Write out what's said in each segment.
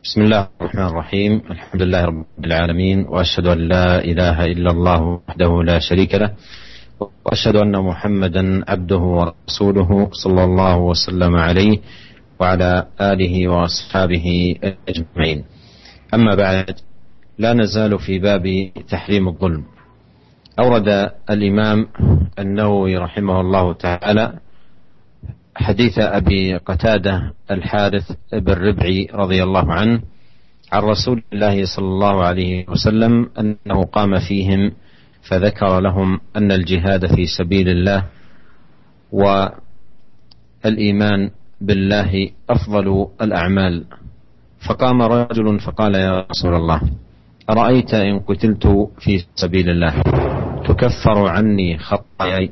بسم الله الرحمن الرحيم. الحمد لله رب العالمين وأشهد أن لا إله إلا الله وحده لا شريك له وأشهد أن محمدا عبده ورسوله صلى الله وسلم عليه وعلى آله وأصحابه أجمعين. أما بعد لا نزال في باب تحريم الظلم. أورد الإمام النووي رحمه الله تعالى حديث أبي قتادة الحارث بن ربعي رضي الله عنه عن رسول الله صلى الله عليه وسلم أنه قام فيهم فذكر لهم أن الجهاد في سبيل الله والإيمان بالله أفضل الأعمال. فقام رجل فقال يا رسول الله أرأيت إن قتلت في سبيل الله؟ تكفر عني خطاياي.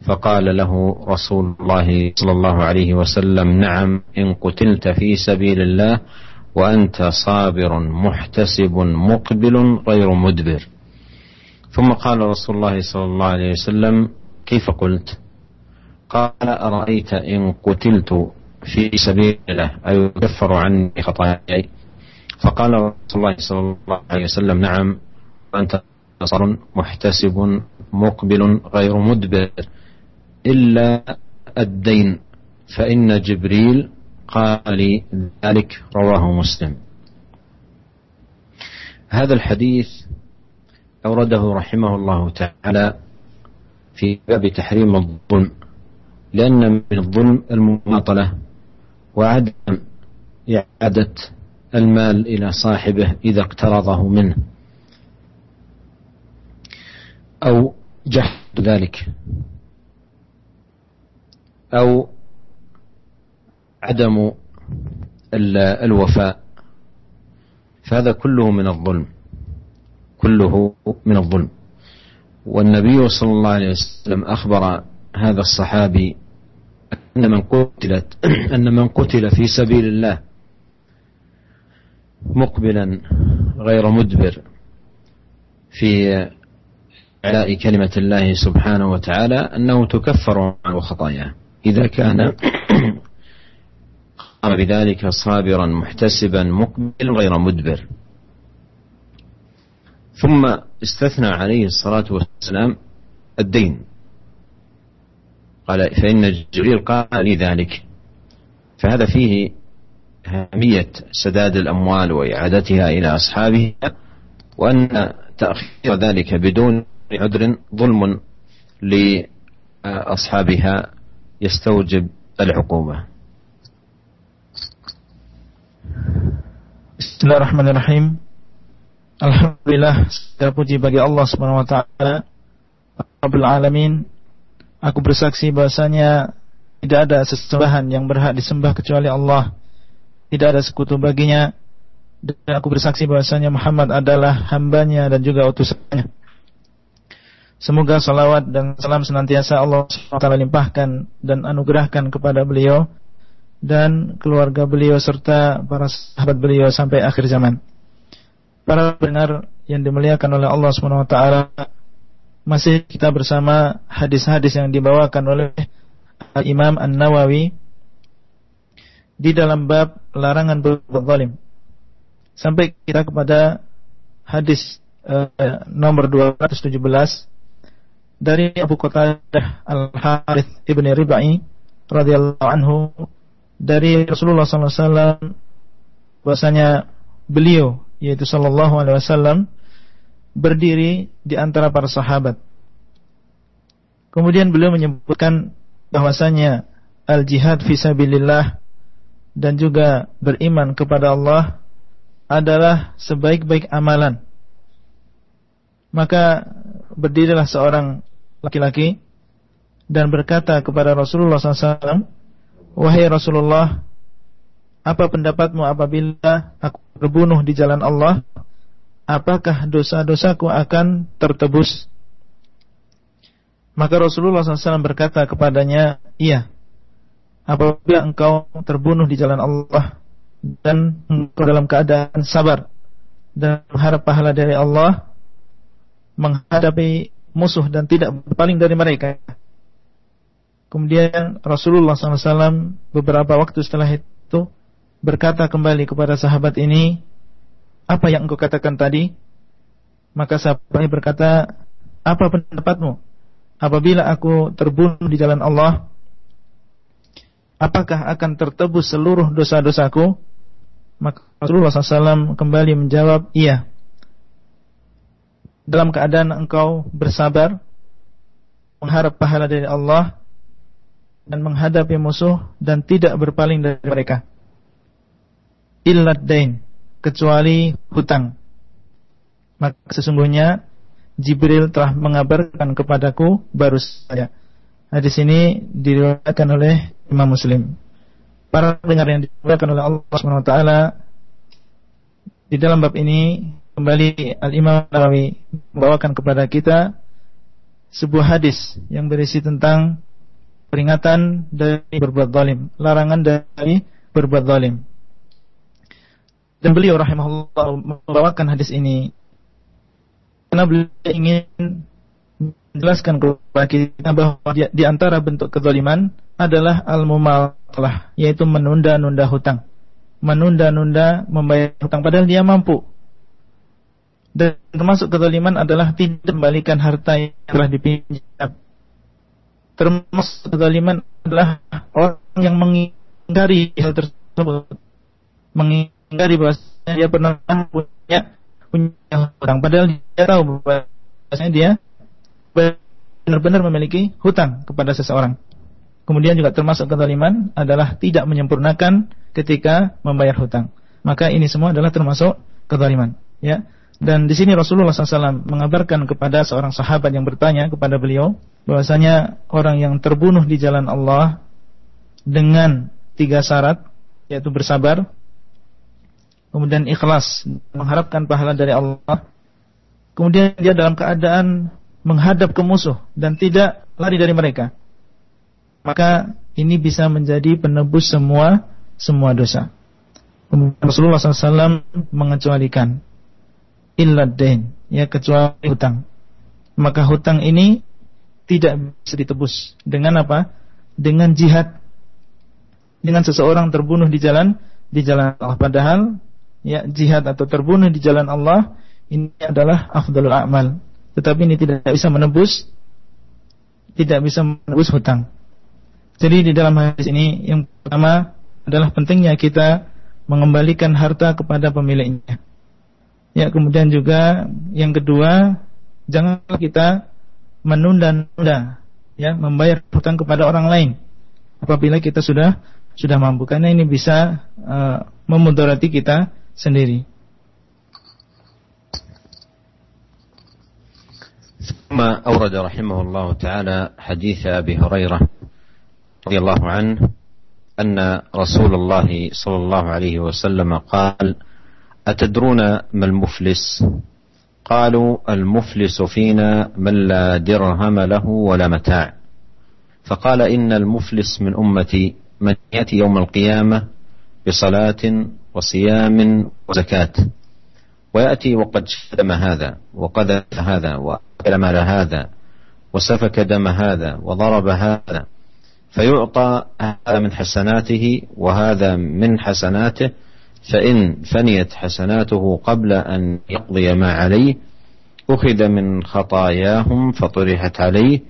فقال له رسول الله صلى الله عليه وسلم نعم إن قتلت في سبيل الله وأنت صابر محتسب مقبل غير مدبر. ثم قال رسول الله صلى الله عليه وسلم كيف قلت؟ قال أرأيت إن قتلت في سبيل الله أيكفر عني خطاياي؟ فقال رسول الله صلى الله عليه وسلم نعم وأنت صابر محتسب مقبل غير مدبر. إلا الدين فإن جبريل قال لي ذلك رواه مسلم. هذا الحديث أورده رحمه الله تعالى في باب تحريم الظلم لأن من الظلم المماطلة وعدم إعادة المال إلى صاحبه إذا اقترضه منه أو جحد ذلك. أو عدم الوفاء. فهذا كله من الظلم. كله من الظلم. والنبي صلى الله عليه وسلم أخبر هذا الصحابي أن من قتلت أن من قتل في سبيل الله مقبلا غير مدبر في إعلاء كلمة الله سبحانه وتعالى أنه تكفر عنه خطاياه إذا كان قام بذلك صابرا محتسبا مقبل غير مدبر. ثم استثنى عليه الصلاة والسلام الدين. قال فإن جبريل قال لي ذلك. فهذا فيه أهمية سداد الأموال وإعادتها إلى أصحابها وأن تأخير ذلك بدون عذر ظلم لأصحابها يستوجب العقوبة Bismillahirrahmanirrahim Alhamdulillah segala puji bagi Allah Subhanahu wa taala Rabbul alamin Aku bersaksi bahasanya tidak ada sesembahan yang berhak disembah kecuali Allah Tidak ada sekutu baginya dan aku bersaksi bahasanya Muhammad adalah hambanya dan juga utusannya Semoga salawat dan salam senantiasa Allah SWT limpahkan dan anugerahkan kepada beliau dan keluarga beliau serta para sahabat beliau sampai akhir zaman. Para pendengar yang dimuliakan oleh Allah SWT masih kita bersama hadis-hadis yang dibawakan oleh Imam An-Nawawi di dalam bab larangan berbuat zalim. Sampai kita kepada hadis uh, nomor 217 dari Abu Qatadah Al-Harith Ibn Ribai radhiyallahu anhu dari Rasulullah SAW bahasanya beliau yaitu sallallahu alaihi wasallam berdiri di antara para sahabat. Kemudian beliau menyebutkan bahwasanya al-jihad fi sabilillah dan juga beriman kepada Allah adalah sebaik-baik amalan. Maka berdirilah seorang laki-laki dan berkata kepada Rasulullah SAW, Wahai Rasulullah, apa pendapatmu apabila aku terbunuh di jalan Allah? Apakah dosa-dosaku akan tertebus? Maka Rasulullah SAW berkata kepadanya, Iya, apabila engkau terbunuh di jalan Allah dan engkau dalam keadaan sabar dan mengharap pahala dari Allah, menghadapi musuh dan tidak berpaling dari mereka. Kemudian Rasulullah SAW beberapa waktu setelah itu berkata kembali kepada sahabat ini, apa yang engkau katakan tadi? Maka sahabat ini berkata, apa pendapatmu? Apabila aku terbunuh di jalan Allah, apakah akan tertebus seluruh dosa-dosaku? Maka Rasulullah SAW kembali menjawab, iya. Dalam keadaan engkau bersabar, mengharap pahala dari Allah, dan menghadapi musuh, dan tidak berpaling dari mereka. Illad dain, kecuali hutang. Maka sesungguhnya Jibril telah mengabarkan kepadaku baru saja. Hadis ini diriwayatkan oleh Imam Muslim. Para pendengar yang diriwayatkan oleh Allah SWT di dalam bab ini kembali Al Imam Nawawi membawakan kepada kita sebuah hadis yang berisi tentang peringatan dari berbuat zalim, larangan dari berbuat zalim. Dan beliau rahimahullah membawakan hadis ini karena beliau ingin menjelaskan kepada kita bahwa di, antara bentuk kezaliman adalah al-mumalah, yaitu menunda-nunda hutang. Menunda-nunda membayar hutang padahal dia mampu. Dan termasuk kezaliman adalah tidak kembalikan harta yang telah dipinjam. Termasuk kezaliman adalah orang yang mengingkari hal tersebut. Mengingkari bahwasanya dia pernah punya punya hutang padahal dia tahu bahwasanya dia benar-benar memiliki hutang kepada seseorang. Kemudian juga termasuk kezaliman adalah tidak menyempurnakan ketika membayar hutang. Maka ini semua adalah termasuk kezaliman, ya. Dan di sini Rasulullah SAW mengabarkan kepada seorang sahabat yang bertanya kepada beliau bahwasanya orang yang terbunuh di jalan Allah dengan tiga syarat yaitu bersabar, kemudian ikhlas mengharapkan pahala dari Allah, kemudian dia dalam keadaan menghadap ke musuh dan tidak lari dari mereka, maka ini bisa menjadi penebus semua semua dosa. Rasulullah SAW mengecualikan illadain, ya kecuali hutang. Maka hutang ini tidak bisa ditebus dengan apa? Dengan jihad. Dengan seseorang terbunuh di jalan di jalan Allah. Padahal ya jihad atau terbunuh di jalan Allah ini adalah afdalul amal. Tetapi ini tidak bisa menebus tidak bisa menebus hutang. Jadi di dalam hadis ini yang pertama adalah pentingnya kita mengembalikan harta kepada pemiliknya. Ya, kemudian juga yang kedua, janganlah kita menunda-nunda ya, membayar hutang kepada orang lain apabila kita sudah sudah mampu karena ini bisa uh, memudarati kita sendiri. ثم أورد رحمه الله تعالى حديث أبي هريرة رضي الله عنه أن رسول الله صلى الله عليه وسلم قال أتدرون ما المفلس؟ قالوا المفلس فينا من لا درهم له ولا متاع. فقال إن المفلس من أمتي من يأتي يوم القيامة بصلاة وصيام وزكاة. ويأتي وقد شتم هذا وقذف هذا وأكل مال هذا وسفك دم هذا وضرب هذا. فيعطى هذا من حسناته وهذا من حسناته فإن فنيت حسناته قبل أن يقضي ما عليه أخذ من خطاياهم فطرحت عليه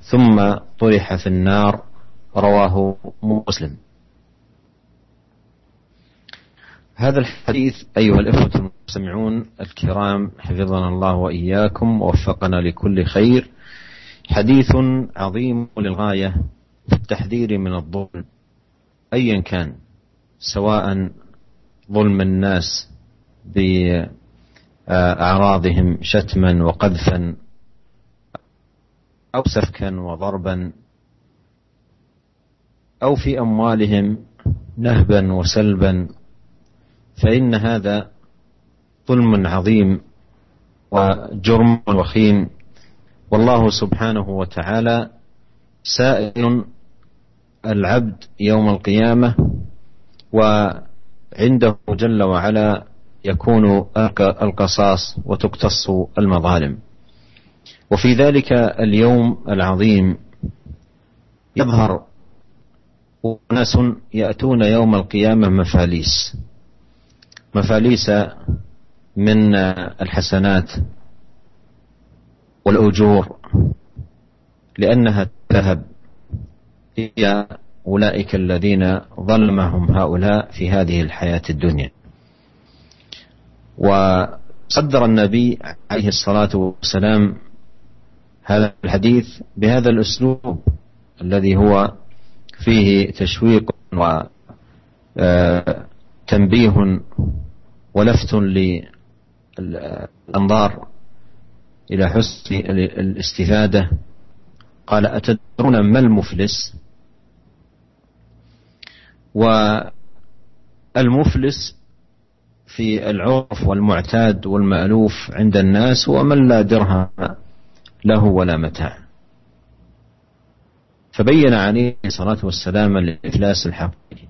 ثم طرح في النار رواه مسلم. هذا الحديث أيها الإخوة المستمعون الكرام حفظنا الله وإياكم ووفقنا لكل خير. حديث عظيم للغاية في التحذير من الظلم أيا كان سواء ظلم الناس بأعراضهم شتما وقذفا أو سفكا وضربا أو في أموالهم نهبا وسلبا فإن هذا ظلم عظيم وجرم وخيم. والله سبحانه وتعالى سائل العبد يوم القيامة وعنده جل وعلا يكون القصاص وتقتص المظالم. وفي ذلك اليوم العظيم يظهر أناس يأتون يوم القيامة مفاليس. مفاليس من الحسنات والأجور لأنها تذهب هي أولئك الذين ظلمهم هؤلاء في هذه الحياة الدنيا. وصدر النبي عليه الصلاة والسلام هذا الحديث بهذا الأسلوب الذي هو فيه تشويق وتنبيه آه، ولفت للأنظار إلى حسن الاستفادة. قال أتدرون ما المفلس؟ والمفلس في العرف والمعتاد والمألوف عند الناس هو من لا درهم له ولا متاع. فبين عليه الصلاة والسلام الإفلاس الحقيقي.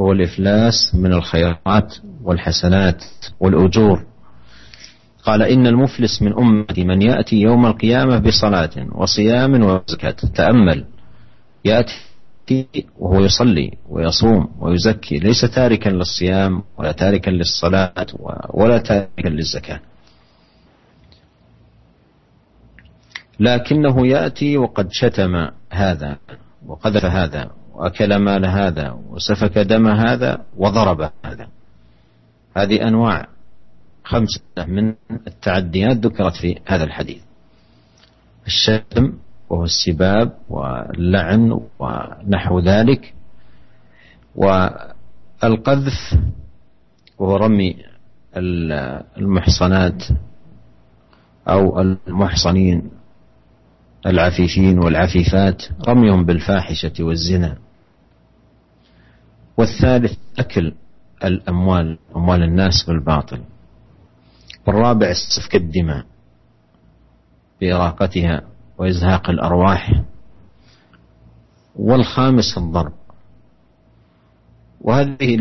هو الإفلاس من الخيرات والحسنات والأجور. قال إن المفلس من أمتي من يأتي يوم القيامة بصلاة وصيام وزكاة. تأمل. يأتي وهو يصلي ويصوم ويزكي ليس تاركا للصيام ولا تاركا للصلاة ولا تاركا للزكاة. لكنه يأتي وقد شتم هذا وقذف هذا وأكل مال هذا وسفك دم هذا وضرب هذا. هذه أنواع خمسة من التعديات ذكرت في هذا الحديث. الشتم وهو السباب واللعن ونحو ذلك. والقذف وهو رمي المحصنات أو المحصنين العفيفين والعفيفات رميهم بالفاحشة والزنا. والثالث أكل الأموال أموال الناس بالباطل. والرابع سفك الدماء بإراقتها. وإزهاق الأرواح والخامس الضرب. وهذه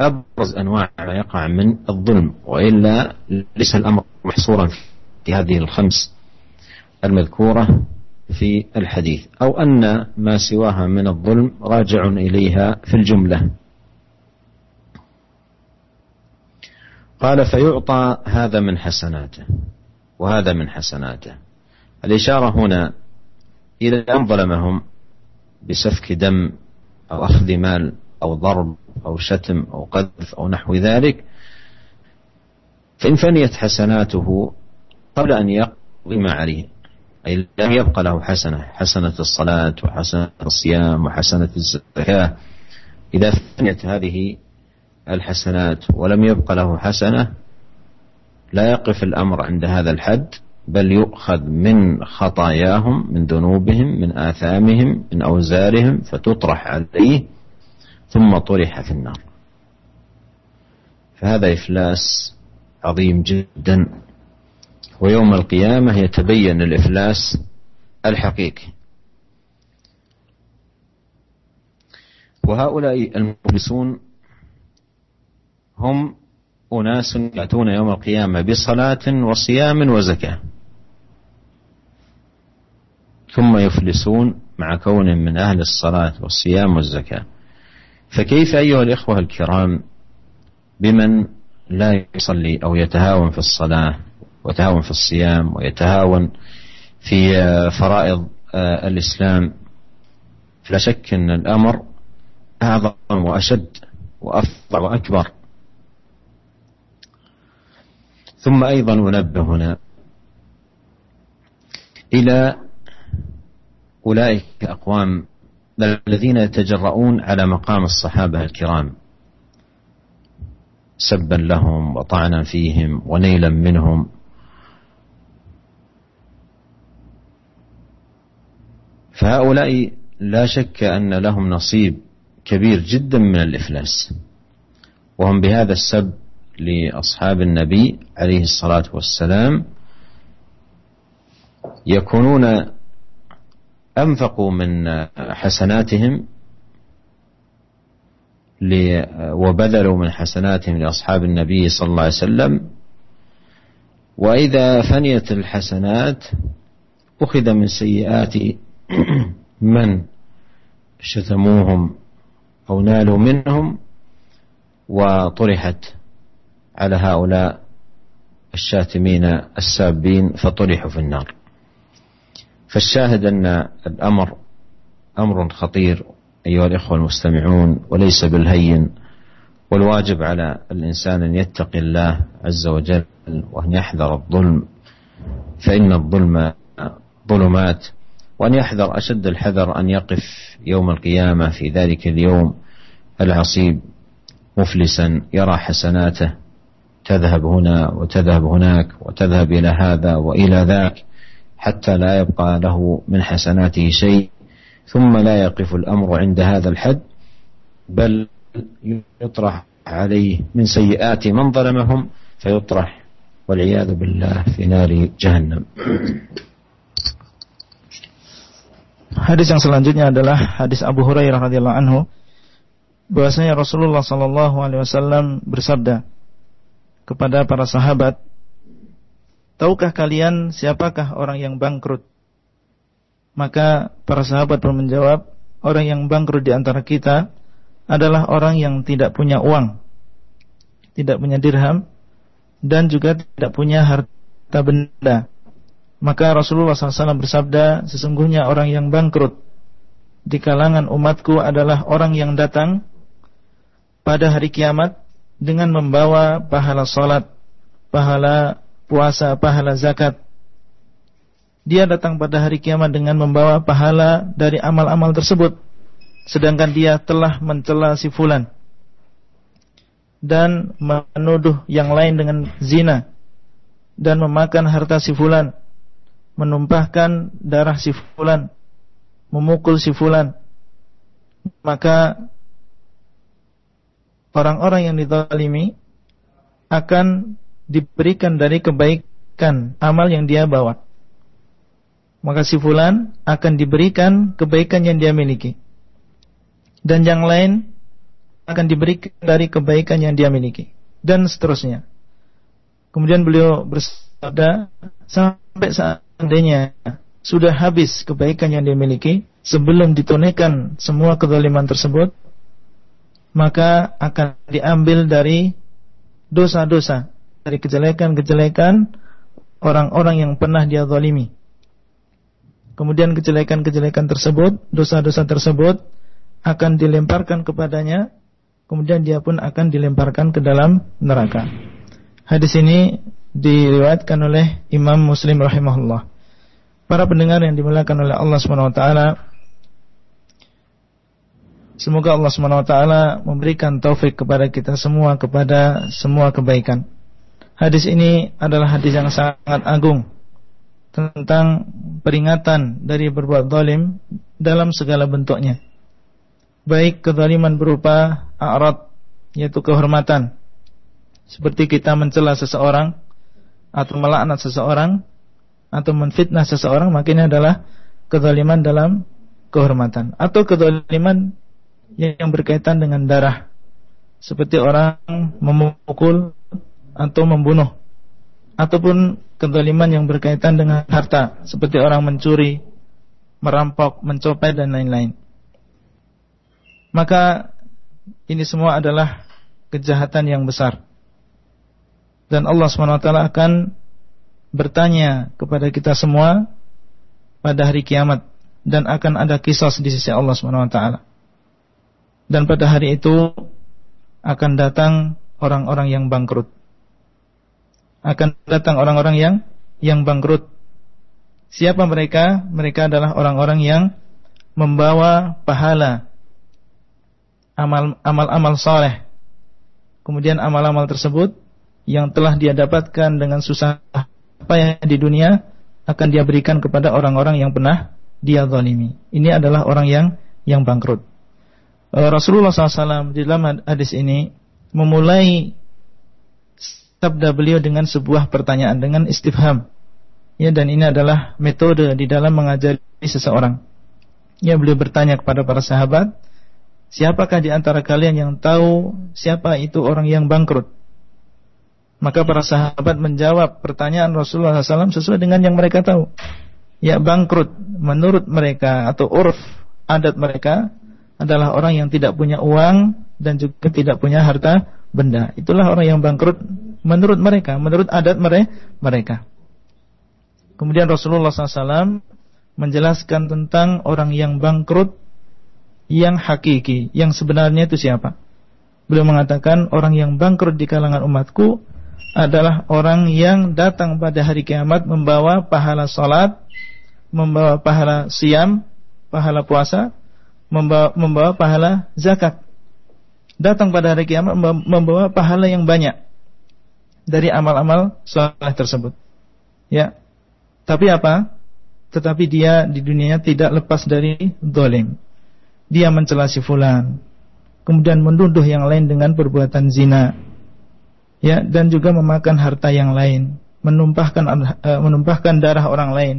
لأبرز أنواع ما يقع من الظلم وإلا ليس الأمر محصورا في هذه الخمس المذكورة في الحديث. أو أن ما سواها من الظلم راجع إليها في الجملة. قال فيعطى هذا من حسناته وهذا من حسناته. الإشارة هنا إلى أن ظلمهم بسفك دم أو أخذ مال أو ضرب أو شتم أو قذف أو نحو ذلك فإن فنيت حسناته قبل أن يقضي ما عليه أي لم يبقى له حسنة حسنة الصلاة وحسنة الصيام وحسنة الزكاة إذا فنيت هذه الحسنات ولم يبق له حسنة لا يقف الأمر عند هذا الحد بل يؤخذ من خطاياهم من ذنوبهم من آثامهم من أوزارهم فتطرح عليه ثم طرح في النار. فهذا إفلاس عظيم جدا. ويوم القيامة يتبين الإفلاس الحقيقي. وهؤلاء المفلسون هم أناس يأتون يوم القيامة بصلاة وصيام وزكاة. ثم يفلسون مع كون من أهل الصلاة والصيام والزكاة. فكيف أيها الإخوة الكرام بمن لا يصلي أو يتهاون في الصلاة ويتهاون في الصيام ويتهاون في فرائض الإسلام؟ فلا شك أن الأمر أعظم وأشد وأفضل وأكبر. ثم أيضا أنبه هنا إلى أولئك أقوام الذين يتجرؤون على مقام الصحابة الكرام. سبا لهم وطعنا فيهم ونيلا منهم. فهؤلاء لا شك أن لهم نصيب كبير جدا من الإفلاس. وهم بهذا السب لأصحاب النبي عليه الصلاة والسلام يكونون أنفقوا من حسناتهم وبذلوا من حسناتهم لأصحاب النبي صلى الله عليه وسلم. وإذا فنيت الحسنات أخذ من سيئات من شتموهم أو نالوا منهم وطرحت على هؤلاء الشاتمين السابين فطرحوا في النار. فالشاهد أن الأمر أمر خطير أيها الإخوة المستمعون وليس بالهين والواجب على الإنسان أن يتقي الله عز وجل وأن يحذر الظلم فإن الظلم ظلمات وأن يحذر أشد الحذر أن يقف يوم القيامة في ذلك اليوم العصيب مفلسا يرى حسناته تذهب هنا وتذهب هناك وتذهب إلى هذا وإلى ذاك. حتى لا يبقى له من حسناته شيء ثم لا يقف الأمر عند هذا الحد بل يطرح عليه من سيئات من ظلمهم فيطرح والعياذ بالله في نار جهنم Hadis yang selanjutnya adalah hadis Abu Hurairah radhiyallahu anhu bahwasanya Rasulullah sallallahu alaihi wasallam bersabda kepada para sahabat Tahukah kalian siapakah orang yang bangkrut? Maka para sahabat pun menjawab, orang yang bangkrut di antara kita adalah orang yang tidak punya uang, tidak punya dirham, dan juga tidak punya harta benda. Maka Rasulullah SAW bersabda, sesungguhnya orang yang bangkrut di kalangan umatku adalah orang yang datang pada hari kiamat dengan membawa pahala salat, pahala puasa, pahala zakat. Dia datang pada hari kiamat dengan membawa pahala dari amal-amal tersebut. Sedangkan dia telah mencela si fulan. Dan menuduh yang lain dengan zina. Dan memakan harta si fulan. Menumpahkan darah si fulan. Memukul si fulan. Maka orang-orang yang dizalimi akan diberikan dari kebaikan amal yang dia bawa. Maka si fulan akan diberikan kebaikan yang dia miliki. Dan yang lain akan diberikan dari kebaikan yang dia miliki. Dan seterusnya. Kemudian beliau bersabda, sampai seandainya sudah habis kebaikan yang dia miliki, sebelum ditunaikan semua kezaliman tersebut, maka akan diambil dari dosa-dosa dari kejelekan-kejelekan orang-orang yang pernah dia zalimi. Kemudian kejelekan-kejelekan tersebut, dosa-dosa tersebut akan dilemparkan kepadanya, kemudian dia pun akan dilemparkan ke dalam neraka. Hadis ini diriwayatkan oleh Imam Muslim rahimahullah. Para pendengar yang dimuliakan oleh Allah Subhanahu wa taala, semoga Allah taala memberikan taufik kepada kita semua kepada semua kebaikan. Hadis ini adalah hadis yang sangat agung tentang peringatan dari berbuat zalim dalam segala bentuknya. Baik kezaliman berupa a'rad yaitu kehormatan. Seperti kita mencela seseorang atau melaknat seseorang atau menfitnah seseorang, maka ini adalah kezaliman dalam kehormatan atau kezaliman yang berkaitan dengan darah. Seperti orang memukul atau membunuh ataupun kezaliman yang berkaitan dengan harta seperti orang mencuri, merampok, mencopet dan lain-lain. Maka ini semua adalah kejahatan yang besar. Dan Allah SWT akan bertanya kepada kita semua pada hari kiamat dan akan ada kisah di sisi Allah SWT. Dan pada hari itu akan datang orang-orang yang bangkrut akan datang orang-orang yang yang bangkrut. Siapa mereka? Mereka adalah orang-orang yang membawa pahala amal-amal saleh. Kemudian amal-amal tersebut yang telah dia dapatkan dengan susah payah di dunia akan dia berikan kepada orang-orang yang pernah dia zalimi. Ini adalah orang yang yang bangkrut. Eh, Rasulullah SAW di dalam hadis ini memulai sabda beliau dengan sebuah pertanyaan dengan istifham. Ya dan ini adalah metode di dalam mengajari seseorang. Ya beliau bertanya kepada para sahabat, siapakah di antara kalian yang tahu siapa itu orang yang bangkrut? Maka para sahabat menjawab pertanyaan Rasulullah SAW sesuai dengan yang mereka tahu. Ya bangkrut menurut mereka atau urf adat mereka adalah orang yang tidak punya uang dan juga tidak punya harta benda. Itulah orang yang bangkrut menurut mereka, menurut adat mereka. Kemudian Rasulullah SAW menjelaskan tentang orang yang bangkrut yang hakiki, yang sebenarnya itu siapa? Beliau mengatakan orang yang bangkrut di kalangan umatku adalah orang yang datang pada hari kiamat membawa pahala salat, membawa pahala siam, pahala puasa, membawa, membawa pahala zakat. Datang pada hari kiamat membawa pahala yang banyak dari amal-amal soleh tersebut. Ya. Tapi apa? Tetapi dia di dunianya tidak lepas dari dolim. Dia mencela si fulan. Kemudian menuduh yang lain dengan perbuatan zina ya dan juga memakan harta yang lain, menumpahkan uh, menumpahkan darah orang lain,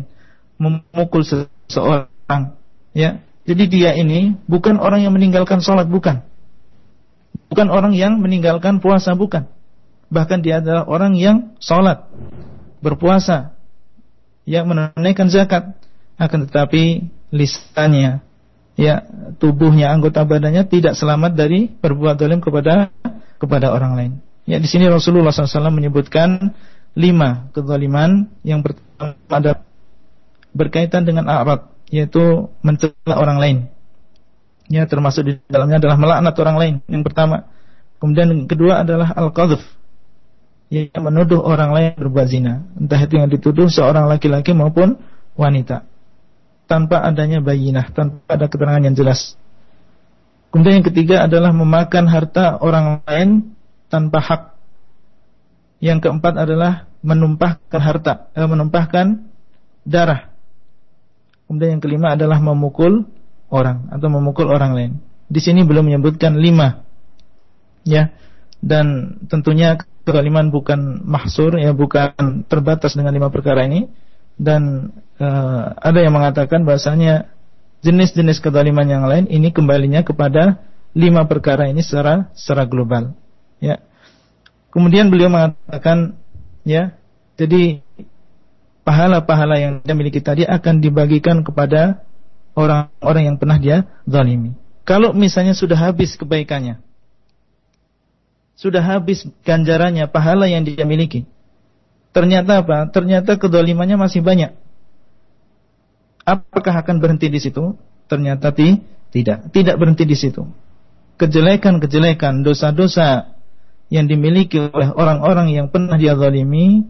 memukul seseorang, ya. Jadi dia ini bukan orang yang meninggalkan sholat, bukan. Bukan orang yang meninggalkan puasa, bukan. Bahkan dia adalah orang yang sholat, berpuasa, yang menunaikan zakat. Akan tetapi lisannya, ya tubuhnya, anggota badannya tidak selamat dari perbuatan dolim kepada kepada orang lain. Ya di sini Rasulullah SAW menyebutkan lima kezaliman yang pertama ada berkaitan dengan arat yaitu mencela orang lain. Ya termasuk di dalamnya adalah melaknat orang lain yang pertama. Kemudian kedua adalah al-qadhf yang menuduh orang lain berbuat zina. Entah itu yang dituduh seorang laki-laki maupun wanita. Tanpa adanya bayinah, tanpa ada keterangan yang jelas. Kemudian yang ketiga adalah memakan harta orang lain tanpa hak. Yang keempat adalah menumpahkan harta, eh, menumpahkan darah. Kemudian yang kelima adalah memukul orang atau memukul orang lain. Di sini belum menyebutkan lima, ya. Dan tentunya kezaliman bukan mahsur, ya bukan terbatas dengan lima perkara ini. Dan uh, ada yang mengatakan bahasanya jenis-jenis kezaliman yang lain ini kembalinya kepada lima perkara ini secara secara global. Ya. Kemudian beliau mengatakan ya, jadi pahala-pahala yang dia miliki tadi akan dibagikan kepada orang-orang yang pernah dia zalimi. Kalau misalnya sudah habis kebaikannya, sudah habis ganjarannya, pahala yang dia miliki. Ternyata apa? Ternyata kedolimannya masih banyak. Apakah akan berhenti di situ? Ternyata ti, tidak. Tidak berhenti di situ. Kejelekan-kejelekan, dosa-dosa yang dimiliki oleh orang-orang yang pernah dia zalimi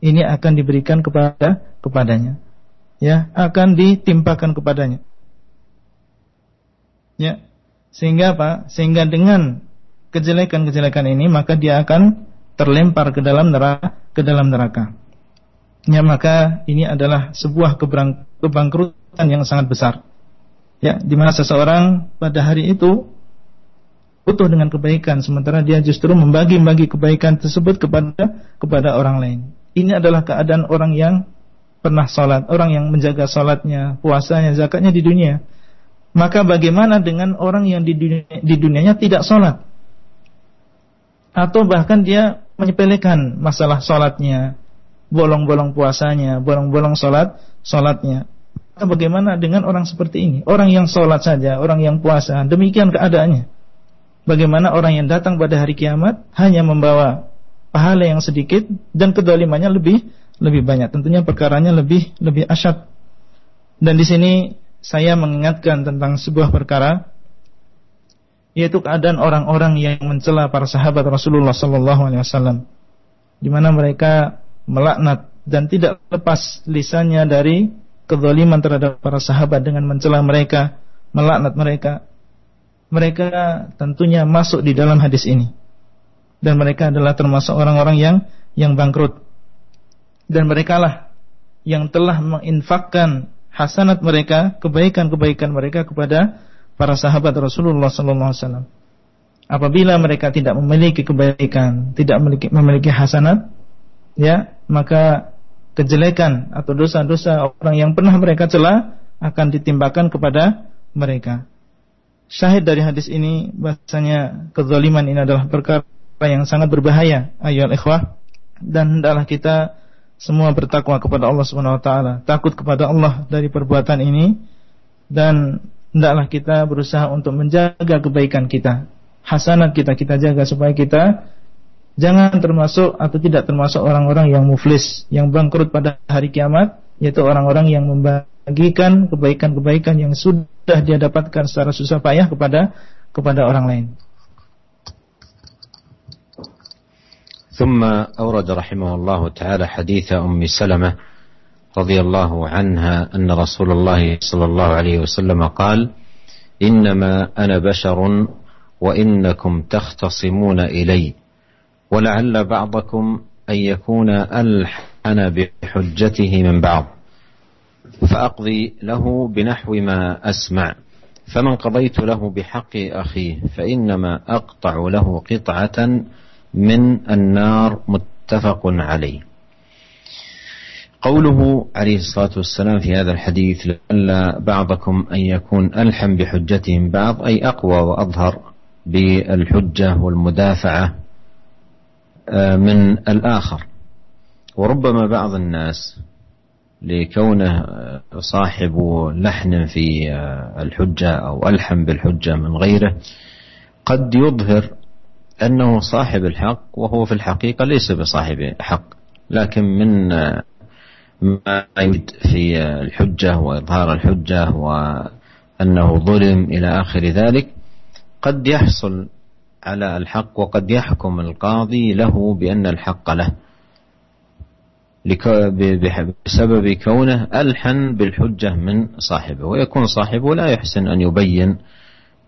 ini akan diberikan kepada kepadanya ya akan ditimpakan kepadanya ya sehingga apa sehingga dengan kejelekan-kejelekan ini maka dia akan terlempar ke dalam neraka ke dalam neraka ya maka ini adalah sebuah kebangkrutan yang sangat besar ya di mana seseorang pada hari itu utuh dengan kebaikan sementara dia justru membagi-bagi kebaikan tersebut kepada kepada orang lain. Ini adalah keadaan orang yang pernah salat, orang yang menjaga salatnya, puasanya, zakatnya di dunia. Maka bagaimana dengan orang yang di dunia, di dunianya tidak salat? Atau bahkan dia menyepelekan masalah salatnya, bolong-bolong puasanya, bolong-bolong salat salatnya. Bagaimana dengan orang seperti ini? Orang yang salat saja, orang yang puasa, demikian keadaannya bagaimana orang yang datang pada hari kiamat hanya membawa pahala yang sedikit dan kedolimannya lebih lebih banyak. Tentunya perkaranya lebih lebih asyad. Dan di sini saya mengingatkan tentang sebuah perkara yaitu keadaan orang-orang yang mencela para sahabat Rasulullah sallallahu alaihi wasallam di mana mereka melaknat dan tidak lepas lisannya dari kezaliman terhadap para sahabat dengan mencela mereka, melaknat mereka mereka tentunya masuk di dalam hadis ini. Dan mereka adalah termasuk orang-orang yang yang bangkrut. Dan merekalah yang telah menginfakkan hasanat mereka, kebaikan-kebaikan mereka kepada para sahabat Rasulullah sallallahu alaihi wasallam. Apabila mereka tidak memiliki kebaikan, tidak memiliki memiliki hasanat, ya, maka kejelekan atau dosa-dosa orang yang pernah mereka celah akan ditimbakan kepada mereka. Syahid dari hadis ini bahasanya kezaliman ini adalah perkara yang sangat berbahaya ayol ikhwah dan hendaklah kita semua bertakwa kepada Allah Subhanahu wa taala, takut kepada Allah dari perbuatan ini dan hendaklah kita berusaha untuk menjaga kebaikan kita. Hasanat kita kita jaga supaya kita jangan termasuk atau tidak termasuk orang-orang yang muflis, yang bangkrut pada hari kiamat, yaitu orang-orang yang membagikan kebaikan-kebaikan yang sudah dia dapatkan secara susah payah kepada kepada orang lain. ثم أورد رحمه الله تعالى حديث أم سلمة رضي الله عنها أن رسول الله صلى الله عليه وسلم قال إنما أنا بشر وإنكم تختصمون إلي ولعل بعضكم أن يكون ألحن بحجته من بعض فأقضي له بنحو ما أسمع فمن قضيت له بحق أخيه فإنما أقطع له قطعة من النار متفق عليه. قوله عليه الصلاة والسلام في هذا الحديث لعل بعضكم أن يكون ألحم بحجتهم بعض أي أقوى وأظهر بالحجة والمدافعة آه، من الآخر. وربما بعض الناس لكونه صاحب لحن في آه، الحجة أو ألحم بالحجة من غيره قد يظهر أنه صاحب الحق وهو في الحقيقة ليس بصاحب حق لكن من آه، ما يريد في الحجة وإظهار الحجة وأنه ظلم إلى آخر ذلك قد يحصل على الحق وقد يحكم القاضي له بأن الحق له. بسبب كونه ألحن بالحجة من صاحبه ويكون صاحبه لا يحسن أن يبين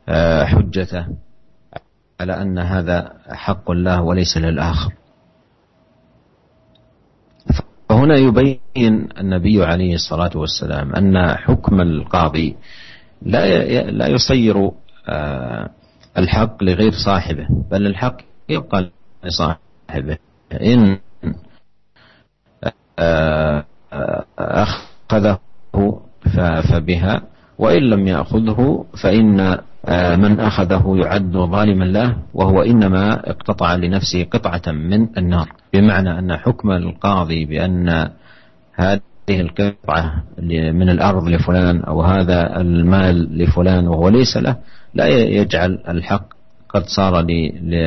آه، حجته على أن هذا حق الله وليس للآخر. فهنا يبين النبي عليه الصلاة والسلام أن حكم القاضي لا لا يصير آه، الحق لغير صاحبه بل الحق يبقى لصاحبه. إن آه، أخذه فبها وإن لم يأخذه فإن آه، من أخذه يعد ظالما له وهو إنما اقتطع لنفسه قطعة من النار. بمعنى أن حكم القاضي بأن هذه القطعة من الأرض لفلان أو هذا المال لفلان وهو ليس له لا يجعل الحق قد صار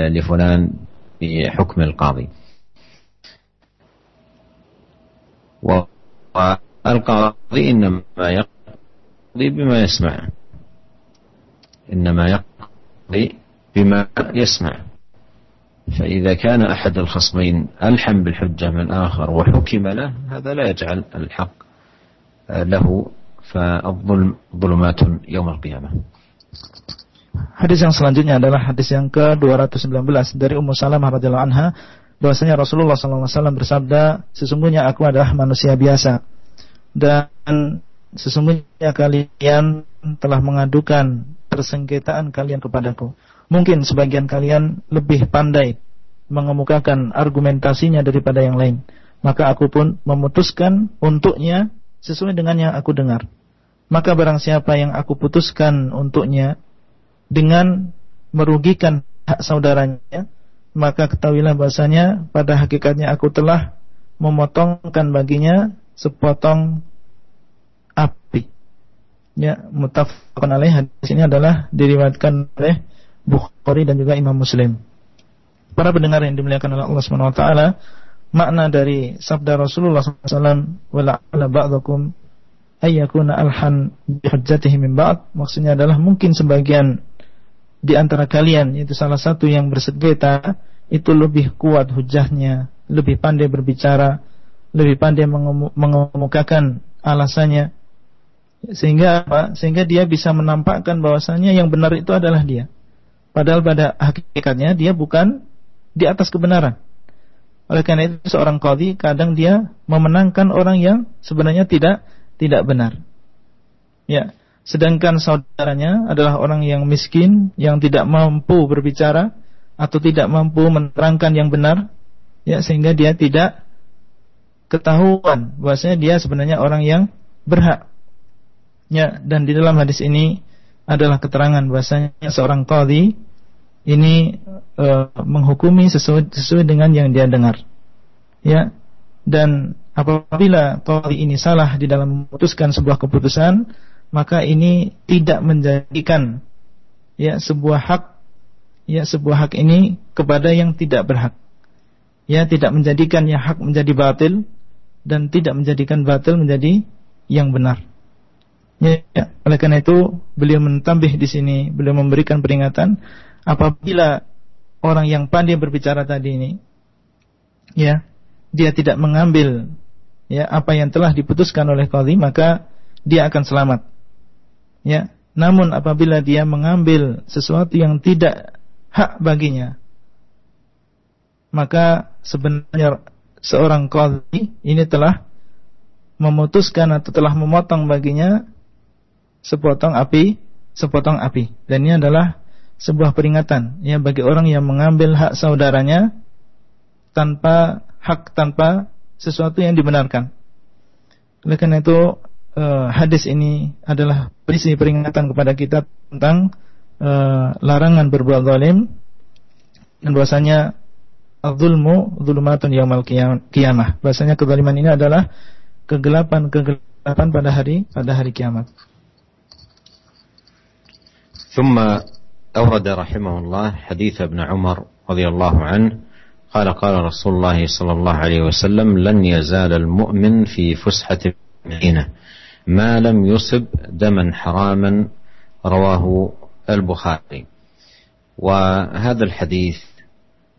لفلان بحكم القاضي. والقاضي إنما يقضي بما يسمع. إنما يقضي بما يسمع فإذا كان أحد الخصمين ألحم بالحجة من آخر وحكم له هذا لا يجعل الحق له فالظلم ظلمات يوم القيامة Hadis yang selanjutnya adalah hadis yang ke-219 dari Ummu Salamah radhiyallahu anha bahwasanya Rasulullah SAW bersabda sesungguhnya aku adalah manusia biasa dan sesungguhnya kalian telah mengadukan persengketaan kalian kepadaku. Mungkin sebagian kalian lebih pandai mengemukakan argumentasinya daripada yang lain. Maka aku pun memutuskan untuknya sesuai dengan yang aku dengar. Maka barang siapa yang aku putuskan untuknya dengan merugikan hak saudaranya, maka ketahuilah bahasanya pada hakikatnya aku telah memotongkan baginya sepotong api. Ya, mutafaqun alaih. Hadis ini adalah diriwayatkan oleh Bukhari dan juga Imam Muslim. Para pendengar yang dimuliakan oleh Allah Subhanahu wa taala, makna dari sabda Rasulullah SAW wala ala ba'dakum ayyakuna alhan bihujjatihi min ba'd. Maksudnya adalah mungkin sebagian di antara kalian yaitu salah satu yang bersengketa itu lebih kuat hujahnya, lebih pandai berbicara, lebih pandai mengemukakan alasannya sehingga apa? Sehingga dia bisa menampakkan bahwasanya yang benar itu adalah dia. Padahal pada hakikatnya dia bukan di atas kebenaran. Oleh karena itu seorang qadhi kadang dia memenangkan orang yang sebenarnya tidak tidak benar. Ya. Sedangkan saudaranya adalah orang yang miskin, yang tidak mampu berbicara atau tidak mampu menerangkan yang benar, ya sehingga dia tidak ketahuan bahwasanya dia sebenarnya orang yang berhak. Ya, dan di dalam hadis ini adalah keterangan bahwasanya seorang qadhi ini e, menghukumi sesuai, sesuai dengan yang dia dengar. Ya. Dan apabila qadhi ini salah di dalam memutuskan sebuah keputusan, maka ini tidak menjadikan ya sebuah hak ya sebuah hak ini kepada yang tidak berhak. Ya tidak menjadikan yang hak menjadi batil dan tidak menjadikan batil menjadi yang benar. Ya, ya. oleh karena itu beliau mentambih di sini, beliau memberikan peringatan apabila orang yang pandai berbicara tadi ini ya, dia tidak mengambil ya apa yang telah diputuskan oleh qadhi maka dia akan selamat. Ya, namun apabila dia mengambil sesuatu yang tidak hak baginya maka sebenarnya seorang qadhi ini telah memutuskan atau telah memotong baginya sepotong api, sepotong api. Dan ini adalah sebuah peringatan ya bagi orang yang mengambil hak saudaranya tanpa hak tanpa sesuatu yang dibenarkan. Oleh karena itu uh, hadis ini adalah berisi peringatan kepada kita tentang uh, larangan berbuat zalim dan bahwasanya az-zulmu dzulumatun yaumil qiyamah. Bahwasanya kezaliman ini adalah kegelapan-kegelapan pada hari pada hari kiamat. ثم أورد رحمه الله حديث ابن عمر رضي الله عنه قال قال رسول الله صلى الله عليه وسلم لن يزال المؤمن في فسحة المدينة ما لم يصب دما حراما رواه البخاري. وهذا الحديث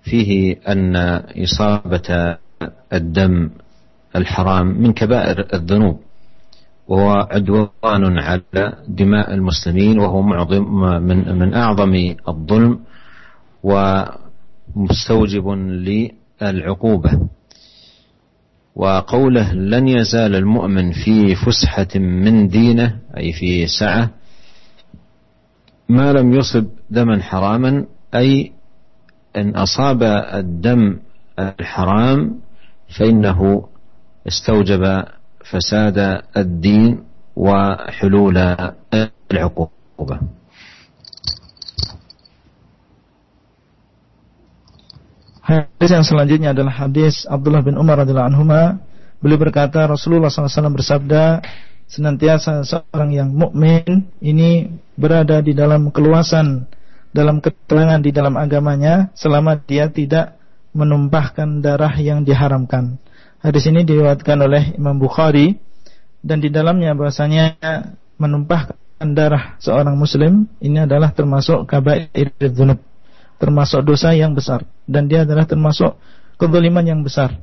فيه أن إصابة الدم الحرام من كبائر الذنوب. وهو عدوان على دماء المسلمين وهو معظم من من أعظم الظلم ومستوجب للعقوبة. وقوله لن يزال المؤمن في فسحة من دينه أي في سعة ما لم يصب دما حراما أي إن أصاب الدم الحرام فإنه استوجب فساد الدين وحلول العقوبة Hadis yang selanjutnya adalah hadis Abdullah bin Umar radhiyallahu anhu. Beliau berkata Rasulullah SAW bersabda, senantiasa seorang yang mukmin ini berada di dalam keluasan, dalam keterangan di dalam agamanya selama dia tidak menumpahkan darah yang diharamkan. Hadis ini diriwayatkan oleh Imam Bukhari dan di dalamnya bahasanya menumpahkan darah seorang muslim ini adalah termasuk kabair dzunub, termasuk dosa yang besar dan dia adalah termasuk kezaliman yang besar.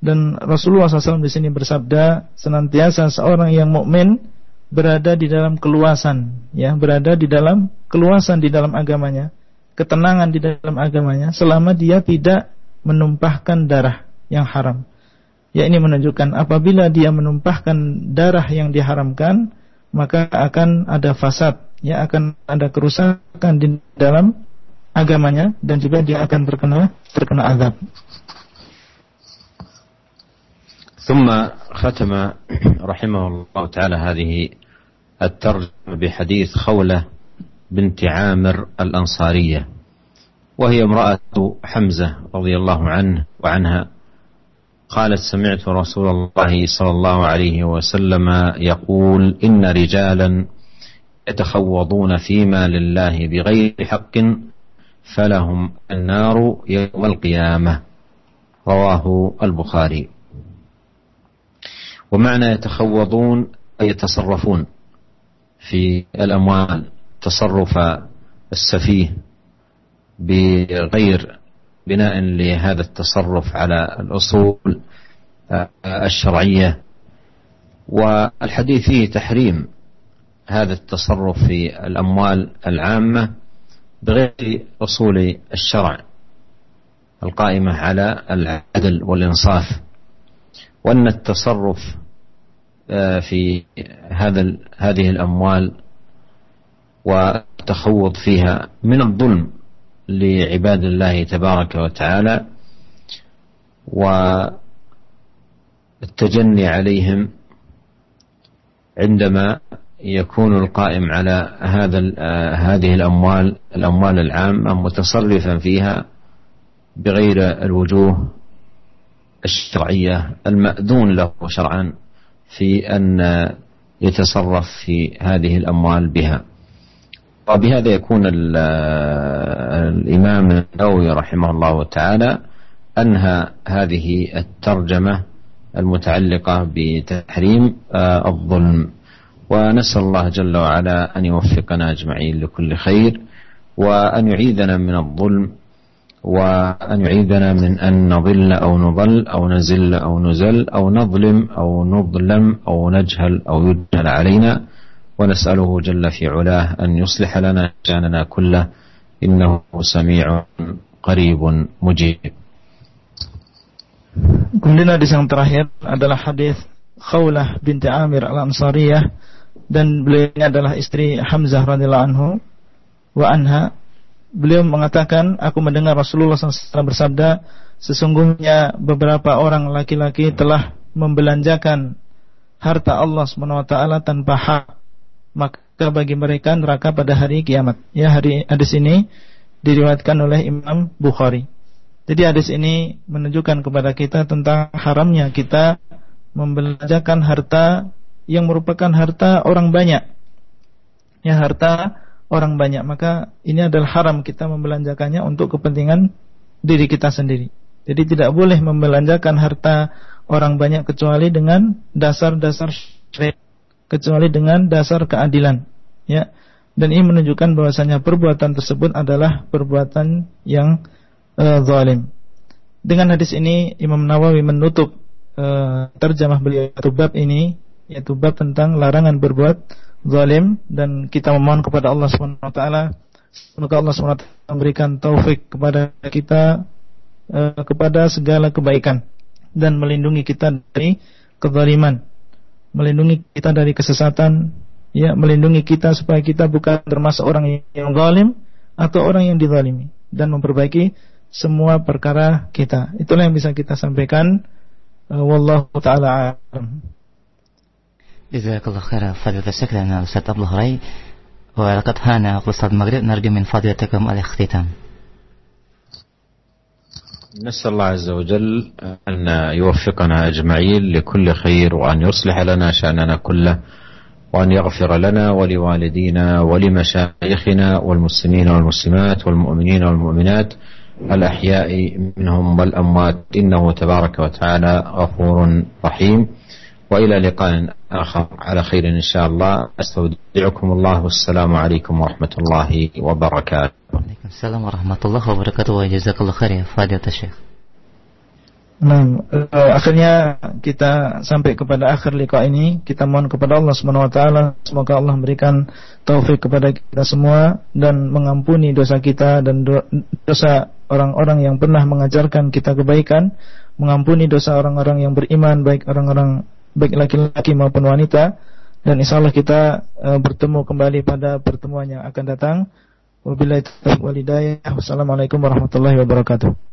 Dan Rasulullah SAW di sini bersabda senantiasa seorang yang mukmin berada di dalam keluasan, ya berada di dalam keluasan di dalam agamanya, ketenangan di dalam agamanya selama dia tidak menumpahkan darah yang haram ya ini menunjukkan apabila dia menumpahkan darah yang diharamkan maka akan ada fasad ya akan ada kerusakan di dalam agamanya dan juga dia akan terkena terkena azab. ثم ختم رحمه الله تعالى هذه الترجمة بحديث خولة بنت عامر الأنصارية وهي امرأة حمزة رضي الله عنه وعنها قالت سمعت رسول الله صلى الله عليه وسلم يقول إن رجالا يتخوضون فيما لله بغير حق فلهم النار يوم القيامة. رواه البخاري. ومعنى يتخوضون أي يتصرفون في الأموال تصرف السفيه بغير بناء لهذا التصرف على الأصول الشرعية. والحديث فيه تحريم هذا التصرف في الأموال العامة بغير أصول الشرع القائمة على العدل والإنصاف. وأن التصرف في هذا هذه الأموال والتخوض فيها من الظلم لعباد الله تبارك وتعالى والتجني عليهم عندما يكون القائم على هذا هذه الأموال الأموال العامة متصرفا فيها بغير الوجوه الشرعية المأذون له شرعا في أن يتصرف في هذه الأموال بها. وبهذا يكون الإمام النووي رحمه الله تعالى أنهى هذه الترجمة المتعلقة بتحريم آه، الظلم. ونسأل الله جل وعلا أن يوفقنا أجمعين لكل خير وأن يعيذنا من الظلم وأن يعيذنا من أن نضل أو نضل أو نزل أو نزل أو نظلم أو نظلم أو نجهل أو يجهل علينا. ونسأله جل في علاه أن يصلح لنا شأننا كله إنه سميع قريب مجيب Kemudian hadis yang terakhir adalah hadis Khawlah binti Amir al-Ansariyah dan beliau ini adalah istri Hamzah radhiyallahu anhu wa anha beliau mengatakan aku mendengar Rasulullah SAW bersabda sesungguhnya beberapa orang laki-laki telah membelanjakan harta Allah SWT tanpa hak maka bagi mereka neraka pada hari kiamat. Ya hari hadis ini diriwayatkan oleh Imam Bukhari. Jadi hadis ini menunjukkan kepada kita tentang haramnya kita membelanjakan harta yang merupakan harta orang banyak. Ya harta orang banyak. Maka ini adalah haram kita membelanjakannya untuk kepentingan diri kita sendiri. Jadi tidak boleh membelanjakan harta orang banyak kecuali dengan dasar-dasar syariat, kecuali dengan dasar keadilan. Ya. Dan ini menunjukkan bahwasanya perbuatan tersebut adalah perbuatan yang uh, zalim. Dengan hadis ini Imam Nawawi menutup uh, terjemah beliau bab ini yaitu bab tentang larangan berbuat zalim dan kita memohon kepada Allah Subhanahu wa taala semoga Allah Subhanahu wa taala memberikan taufik kepada kita uh, kepada segala kebaikan dan melindungi kita dari kezaliman melindungi kita dari kesesatan ya melindungi kita supaya kita bukan termasuk orang yang zalim atau orang yang dizalimi dan memperbaiki semua perkara kita itulah yang bisa kita sampaikan uh, wallahu taala alam جزاك الله خيرا فضيلة الشيخ لنا أستاذ أبو هري ولقد هان قصة المغرب نرجو من فضيلتكم الاختتام نسأل الله عز وجل أن يوفقنا أجمعين لكل خير وأن يصلح لنا شأننا كله وأن يغفر لنا ولوالدينا ولمشايخنا والمسلمين والمسلمات والمؤمنين والمؤمنات الأحياء منهم والأموات. إنه تبارك وتعالى غفور رحيم. وإلى لقاء آخر على خير إن شاء الله أستودعكم الله والسلام عليكم ورحمة الله وبركاته وعليكم السلام ورحمة الله وبركاته وجزاك الله خير يا فضيلة الشيخ Nah, uh, akhirnya kita sampai kepada akhir liqa ini. Kita mohon kepada Allah Subhanahu wa taala semoga Allah memberikan taufik kepada kita semua dan mengampuni dosa kita dan do dosa orang-orang yang pernah mengajarkan kita kebaikan, mengampuni dosa orang-orang yang beriman baik orang-orang baik laki-laki maupun wanita dan insyaallah kita uh, bertemu kembali pada pertemuan yang akan datang. Wabillahi taufiq walhidayah. Wassalamualaikum warahmatullahi wabarakatuh.